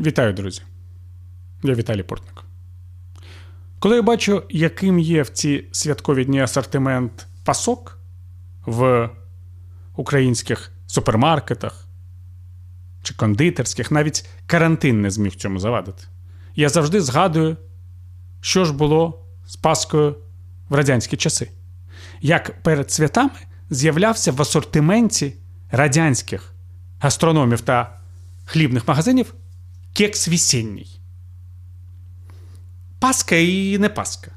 Вітаю, друзі! Я Віталій Портник. Коли я бачу, яким є в ці святкові дні асортимент пасок в українських супермаркетах чи кондитерських, навіть карантин не зміг цьому завадити. Я завжди згадую, що ж було з Паскою в радянські часи. Як перед святами з'являвся в асортименті радянських гастрономів та хлібних магазинів кекс весенній. Паска і не паска.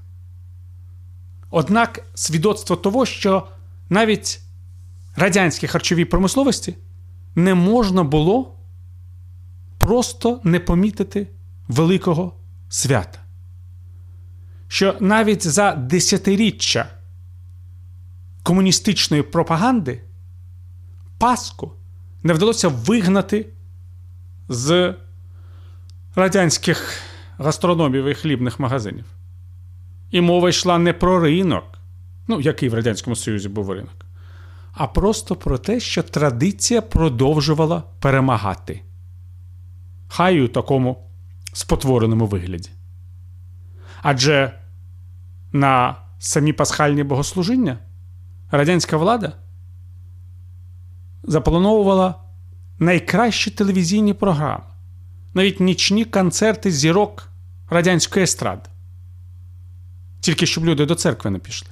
Однак свідоцтво того, що навіть радянській харчовій промисловості не можна було просто не помітити великого свята. Що навіть за десятиріччя комуністичної пропаганди Паску не вдалося вигнати з радянських гастрономів і хлібних магазинів. І мова йшла не про ринок, ну, який в Радянському Союзі був ринок, а просто про те, що традиція продовжувала перемагати. Хай у такому спотвореному вигляді. Адже на самі пасхальні богослужіння радянська влада заплановувала найкращі телевізійні програми навіть нічні концерти зірок радянської естради. Тільки щоб люди до церкви не пішли.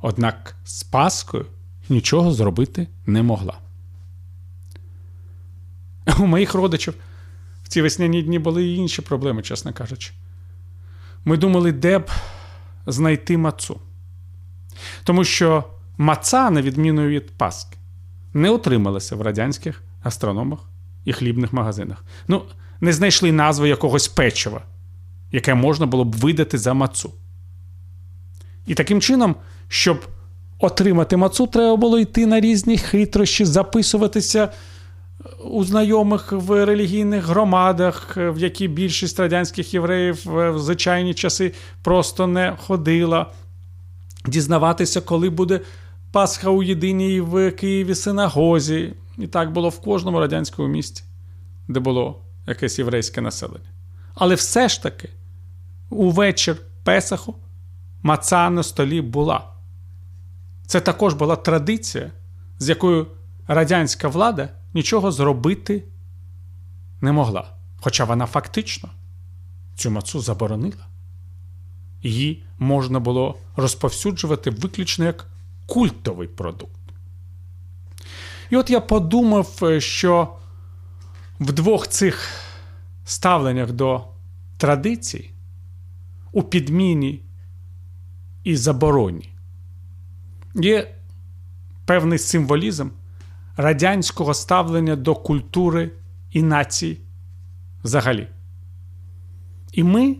Однак з Паскою нічого зробити не могла. У моїх родичів в ці весняні дні були і інші проблеми, чесно кажучи. Ми думали, де б знайти мацу. Тому що маца, на відміну від Паски, не отрималася в радянських астрономах і хлібних магазинах. Ну, не знайшли назви якогось печива, яке можна було б видати за мацу. І таким чином, щоб отримати мацу, треба було йти на різні хитрощі, записуватися у знайомих в релігійних громадах, в які більшість радянських євреїв в звичайні часи просто не ходила, дізнаватися, коли буде Пасха у єдиній в Києві синагозі. І так було в кожному радянському місті, де було якесь єврейське населення. Але все ж таки у вечір Песаху маца на столі була. Це також була традиція, з якою радянська влада нічого зробити не могла. Хоча вона фактично цю мацу заборонила. Її можна було розповсюджувати виключно як культовий продукт. І от я подумав, що в двох цих ставленнях до традицій у підміні і забороні є певний символізм радянського ставлення до культури і нації взагалі. І ми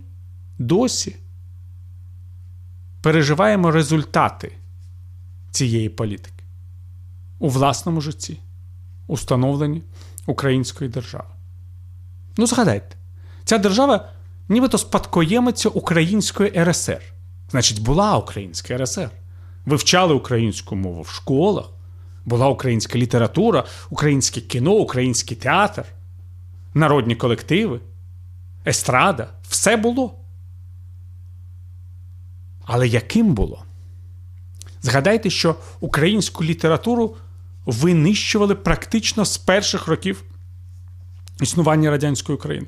досі переживаємо результати цієї політики у власному житті, установлені української держави. Ну, згадайте, ця держава нібито спадкоємиця Української РСР. Значить, була Українська РСР. Вивчали українську мову в школах, була українська література, українське кіно, український театр, народні колективи, естрада все було. Але яким було? Згадайте, що українську літературу винищували практично з перших років існування радянської України.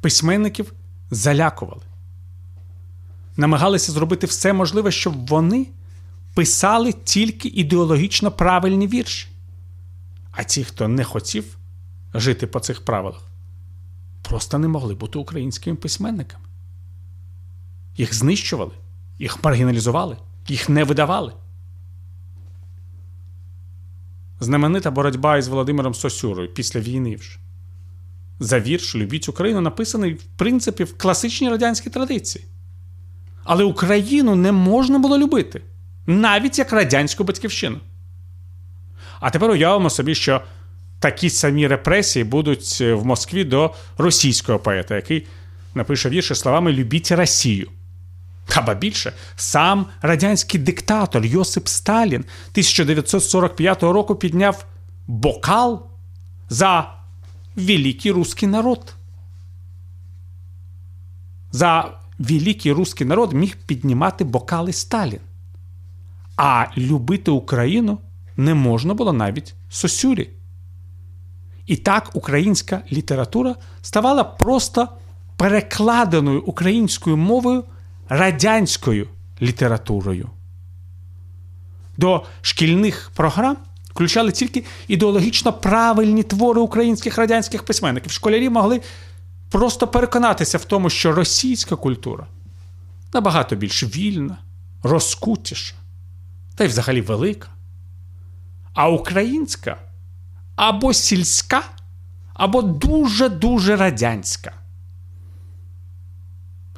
Письменників залякували, намагалися зробити все можливе, щоб вони писали тільки ідеологічно правильні вірші. А ті, хто не хотів жити по цих правилах, просто не могли бути українськими письменниками. Їх знищували, їх маргіналізували, їх не видавали. Знаменита боротьба із Володимиром Сосюрою після війни вже. За вірш Любіть Україну написаний, в принципі, в класичній радянській традиції. Але Україну не можна було любити, навіть як радянську батьківщину. А тепер уявимо собі, що такі самі репресії будуть в Москві до російського поета, який напише вірші словами Любіть Росію. Аба більше, сам радянський диктатор Йосип Сталін 1945 року підняв бокал за великий русский народ. За великий русский народ міг піднімати бокали Сталін. А любити Україну не можна було навіть Сосюрі. І так українська література ставала просто перекладеною українською мовою радянською літературою. До шкільних програм включали тільки ідеологічно правильні твори українських радянських письменників. Школярі могли просто переконатися в тому, що російська культура набагато більш вільна, розкутіша, та й взагалі велика. А українська або сільська, або дуже-дуже радянська.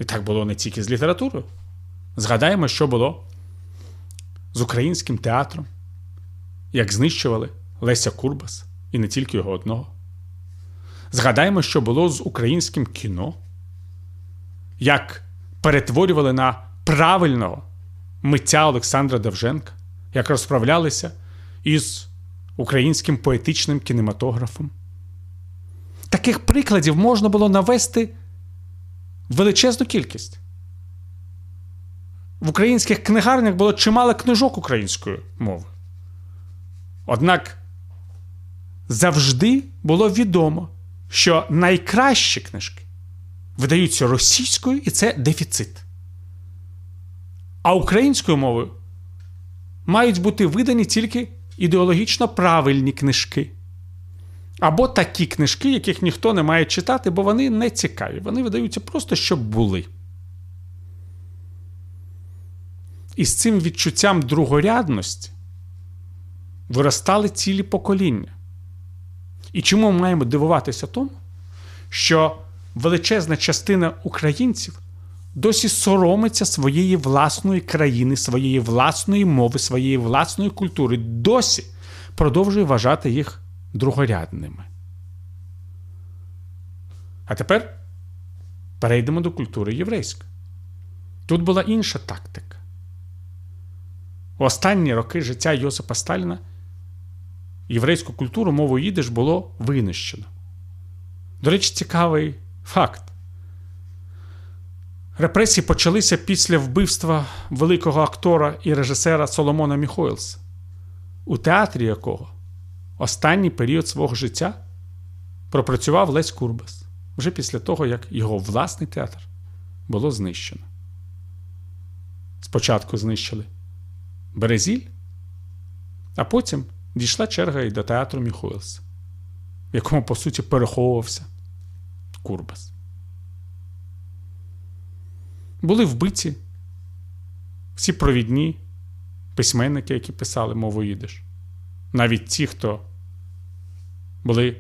І так було не тільки з літературою. Згадаємо, що було з українським театром, як знищували Леся Курбас і не тільки його одного. Згадаємо, що було з українським кіно, як перетворювали на правильного митця Олександра Довженка, як розправлялися із українським поетичним кінематографом. Таких прикладів можна було навести величезну кількість. В українських книгарнях було чимало книжок українською мовою. Однак завжди було відомо, що найкращі книжки видаються російською, і це дефіцит. А українською мовою мають бути видані тільки ідеологічно правильні книжки. Або такі книжки, яких ніхто не має читати, бо вони не цікаві. Вони видаються просто, щоб були. І з цим відчуттям другорядності виростали цілі покоління. І чому ми маємо дивуватися тому, що величезна частина українців досі соромиться своєї власної країни, своєї власної мови, своєї власної культури, досі продовжує вважати їх другорядними. А тепер перейдемо до культури єврейської. Тут була інша тактика. У останні роки життя Йосипа Сталіна єврейську культуру мовою їдиш було винищено. До речі, цікавий факт. Репресії почалися після вбивства великого актора і режисера Соломона Міхойлса, у театрі якого останній період свого життя пропрацював Лесь Курбас вже після того, як його власний театр було знищено. Спочатку знищили Березіль, а потім дійшла черга і до театру Міхойлса, в якому, по суті, переховувався Курбас. Були вбиті всі провідні письменники, які писали мову їдиш. Навіть ті, хто були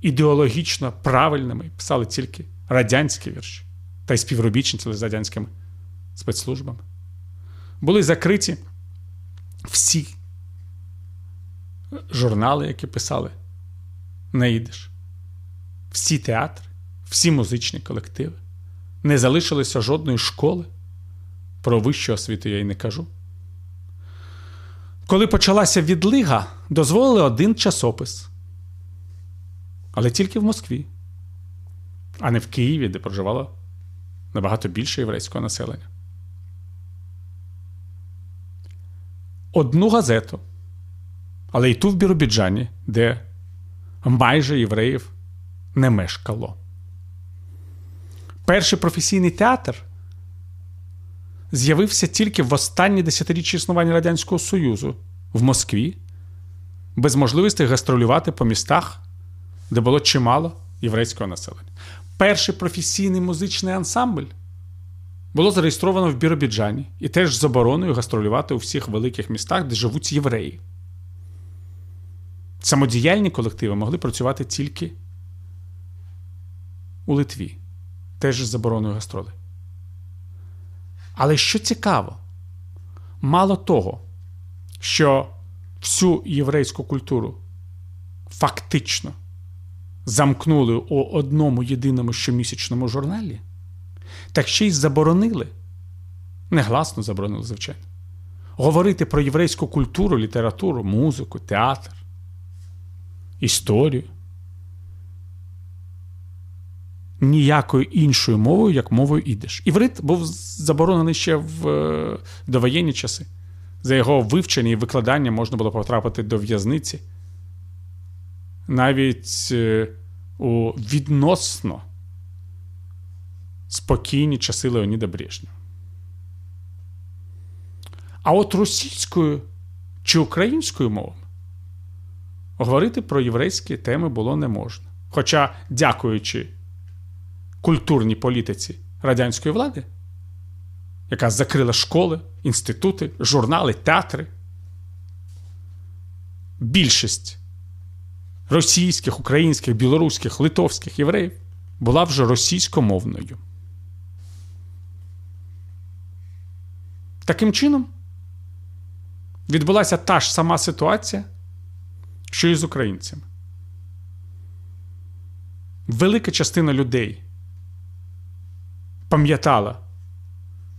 ідеологічно правильними, писали тільки радянські вірші та й співробітчиці з радянськими спецслужбами. Були закриті всі журнали, які писали не їдеш. Всі театри, всі музичні колективи. Не залишилося жодної школи. Про вищу освіту я й не кажу. Коли почалася відлига, дозволили один часопис. Але тільки в Москві, а не в Києві, де проживало набагато більше єврейського населення. Одну газету, але й ту в Біробіджані, де майже євреїв не мешкало. Перший професійний театр з'явився тільки в останні десятиріччя існування Радянського Союзу в Москві, без можливості гастролювати по містах, де було чимало єврейського населення. Перший професійний музичний ансамбль було зареєстровано в Біробіджані і теж забороною гастролювати у всіх великих містах, де живуть євреї. Самодіяльні колективи могли працювати тільки у Литві, теж з забороною гастроли. Але що цікаво, мало того, що всю єврейську культуру. Фактично. Замкнули у одному єдиному щомісячному журналі, так ще й заборонили, негласно заборонили, звичайно, говорити про єврейську культуру, літературу, музику, театр, історію. Ніякою іншою мовою, як мовою ідиш. Іврит був заборонений ще в е, довоєнні часи. За його вивчення і викладання можна було потрапити до в'язниці. Навіть е, у відносно спокійні часи Леоніда Брежнєва. А от російською чи українською мовами говорити про єврейські теми було не можна. Хоча, дякуючи культурній політиці радянської влади, яка закрила школи, інститути, журнали, театри, більшість російських, українських, білоруських, литовських євреїв була вже російськомовною. Таким чином, відбулася та ж сама ситуація, що і з українцями. Велика частина людей пам'ятала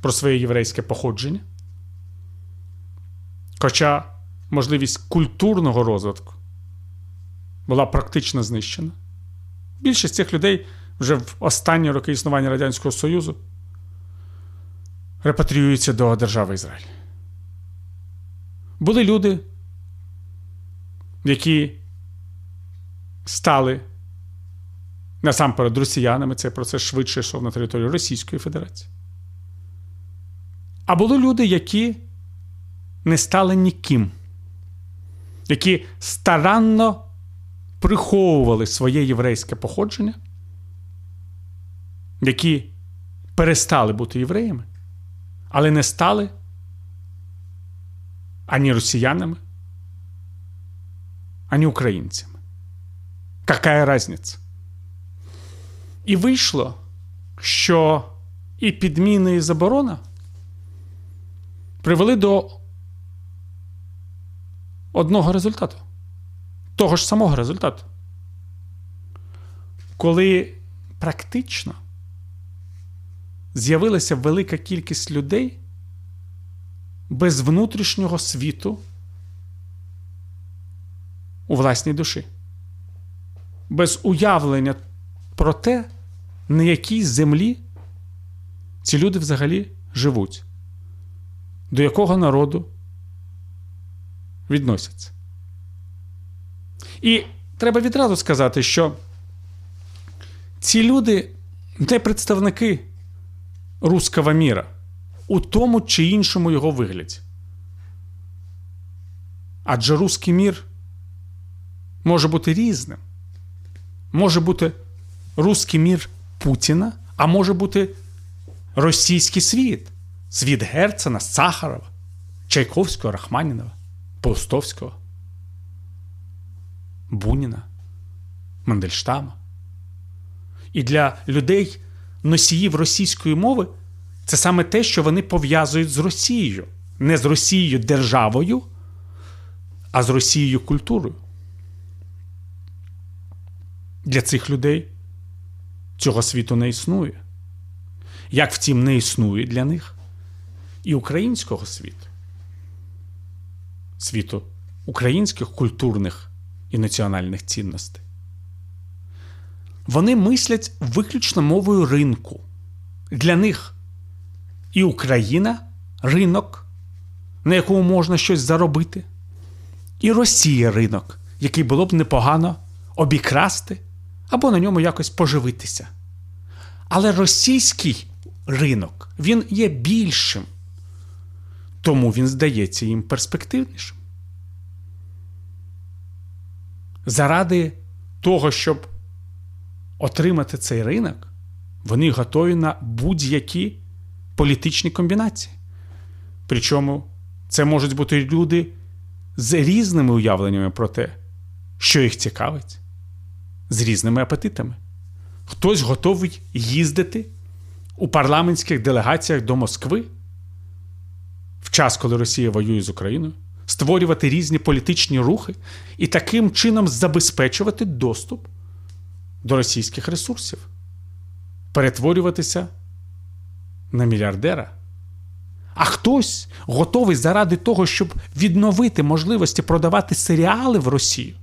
про своє єврейське походження, хоча можливість культурного розвитку була практично знищена. Більшість цих людей вже в останні роки існування Радянського Союзу репатріюються до держави Ізраїль. Були люди, які стали насамперед росіянами, цей процес швидше йшов на територію Російської Федерації. А були люди, які не стали ніким, які старанно приховували своє єврейське походження, які перестали бути євреями, але не стали ані росіянами, ані українцями. Какая разниця? І вийшло, що і підміни, і заборона привели до одного результату. Того ж самого результату. Коли практично з'явилася велика кількість людей без внутрішнього світу у власній душі, без уявлення про те, на якій землі ці люди взагалі живуть, до якого народу відносяться. І треба відразу сказати, що ці люди не представники руского міра у тому чи іншому його вигляді. Адже русський мір може бути різним. Може бути русський мір Путіна, а може бути російський світ, світ Герцена, Сахарова, Чайковського, Рахманінова, Паустовського, Буніна, Мандельштама. І для людей, носіїв російської мови, це саме те, що вони пов'язують з Росією. Не з Росією державою, а з Росією культурою. Для цих людей цього світу не існує. Як втім, не існує для них і українського світу, світу українських культурних і національних цінностей. Вони мислять виключно мовою ринку. Для них і Україна ринок, на якому можна щось заробити, і Росія ринок, який було б непогано обікрасти або на ньому якось поживитися. Але російський ринок він є більшим, тому він здається їм перспективнішим. Заради того, щоб отримати цей ринок, вони готові на будь-які політичні комбінації. Причому це можуть бути люди з різними уявленнями про те, що їх цікавить, з різними апетитами. Хтось готовий їздити у парламентських делегаціях до Москви в час, коли Росія воює з Україною, створювати різні політичні рухи і таким чином забезпечувати доступ до російських ресурсів, перетворюватися на мільярдера. А хтось готовий заради того, щоб відновити можливості продавати серіали в Росію,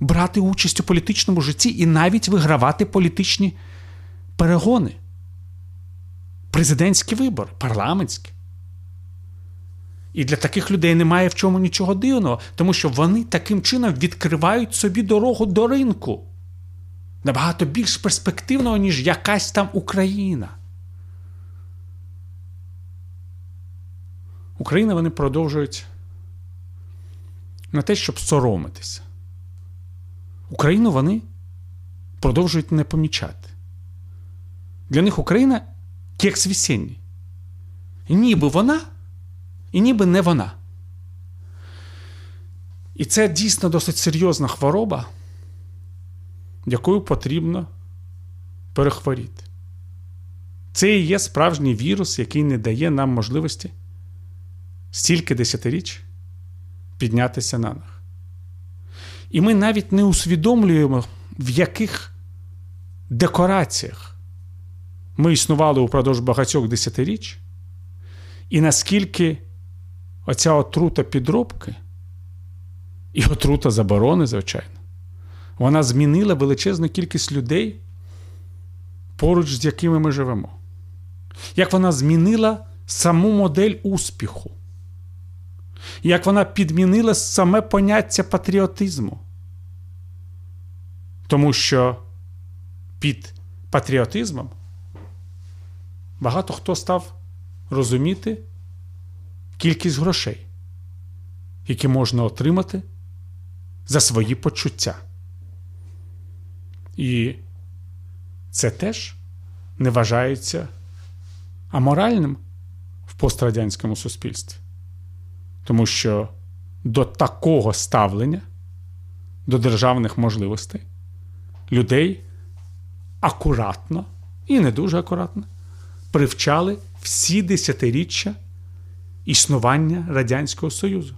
брати участь у політичному житті і навіть вигравати політичні перегони, президентські вибори, парламентські. І для таких людей немає в чому нічого дивного, тому що вони таким чином відкривають собі дорогу до ринку. Набагато більш перспективного, ніж якась там Україна. Україна вони продовжують на те, щоб соромитися. Україну вони продовжують не помічати. Для них Україна кекс весенній. Ніби вона, і ніби не вона. І це дійсно досить серйозна хвороба, якою потрібно перехворіти. Це і є справжній вірус, який не дає нам можливості стільки десятиріч піднятися на них. І ми навіть не усвідомлюємо, в яких декораціях ми існували упродовж багатьох десятиріч, і наскільки оця отрута підробки і отрута заборони, звичайно, вона змінила величезну кількість людей, поруч з якими ми живемо. Як вона змінила саму модель успіху як вона підмінила саме поняття патріотизму. Тому що під патріотизмом багато хто став розуміти кількість грошей, які можна отримати за свої почуття. І це теж не вважається аморальним в пострадянському суспільстві. Тому що до такого ставлення, до державних можливостей, людей акуратно і не дуже акуратно привчали всі десятиріччя існування Радянського Союзу.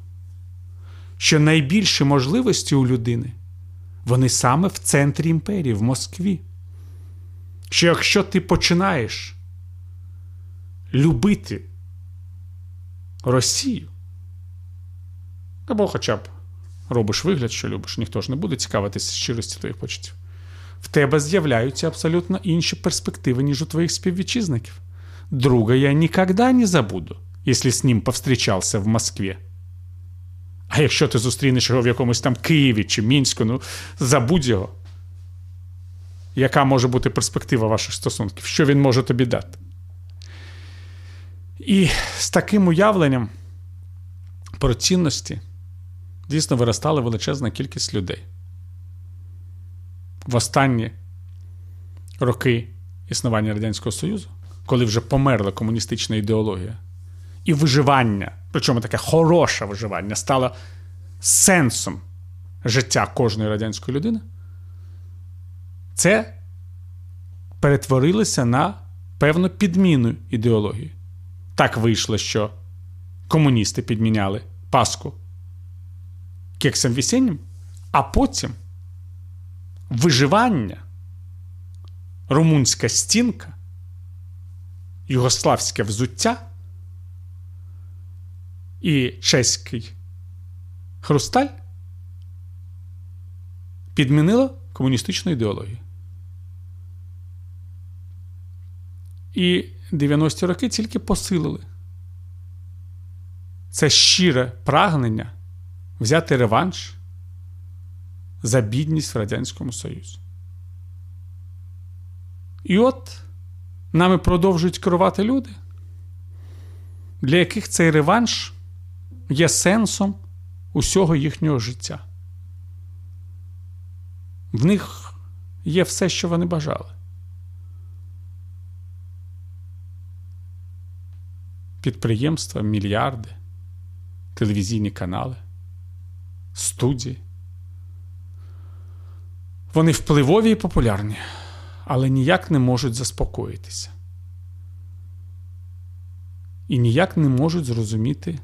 Що найбільші можливості у людини вони саме в центрі імперії, в Москві. Що якщо ти починаєш любити Росію, або хоча б робиш вигляд, що любиш, ніхто ж не буде цікавитися щирості твоїх почуттів. В тебе з'являються абсолютно інші перспективи, ніж у твоїх співвітчизників. Друга я ніколи не забуду, якщо з ним повстрічався в Москві. А якщо ти зустрінеш його в якомусь там Києві чи Мінську, ну забудь його. Яка може бути перспектива ваших стосунків? Що він може тобі дати? І з таким уявленням про цінності дійсно виростала величезна кількість людей. В останні роки існування Радянського Союзу, коли вже померла комуністична ідеологія, і виживання, причому таке хороше виживання, стало сенсом життя кожної радянської людини, це перетворилося на певну підміну ідеології. Так вийшло, що комуністи підміняли Пасху кексом весеннім, а потім виживання, румунська стінка, югославське взуття. І чеський хрусталь підмінило комуністичну ідеологію. І 90-ті роки тільки посилили. Це щире прагнення взяти реванш за бідність в Радянському Союзі. І от нами продовжують керувати люди, для яких цей реванш є сенсом усього їхнього життя. В них є все, що вони бажали. Підприємства, мільярди, телевізійні канали студії. Вони впливові і популярні, але ніяк не можуть заспокоїтися. І ніяк не можуть зрозуміти,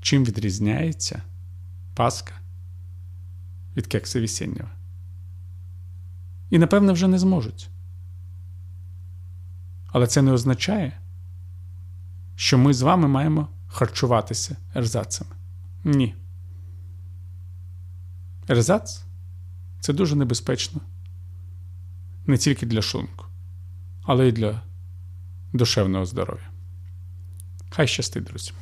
чим відрізняється Пасха від кекса весіннього. І, напевне, вже не зможуть. Але це не означає, що ми з вами маємо харчуватися ерзацами. Ні. Ерзац це дуже небезпечно не тільки для шлунку, але й для душевного здоров'я. Хай щастить, друзі!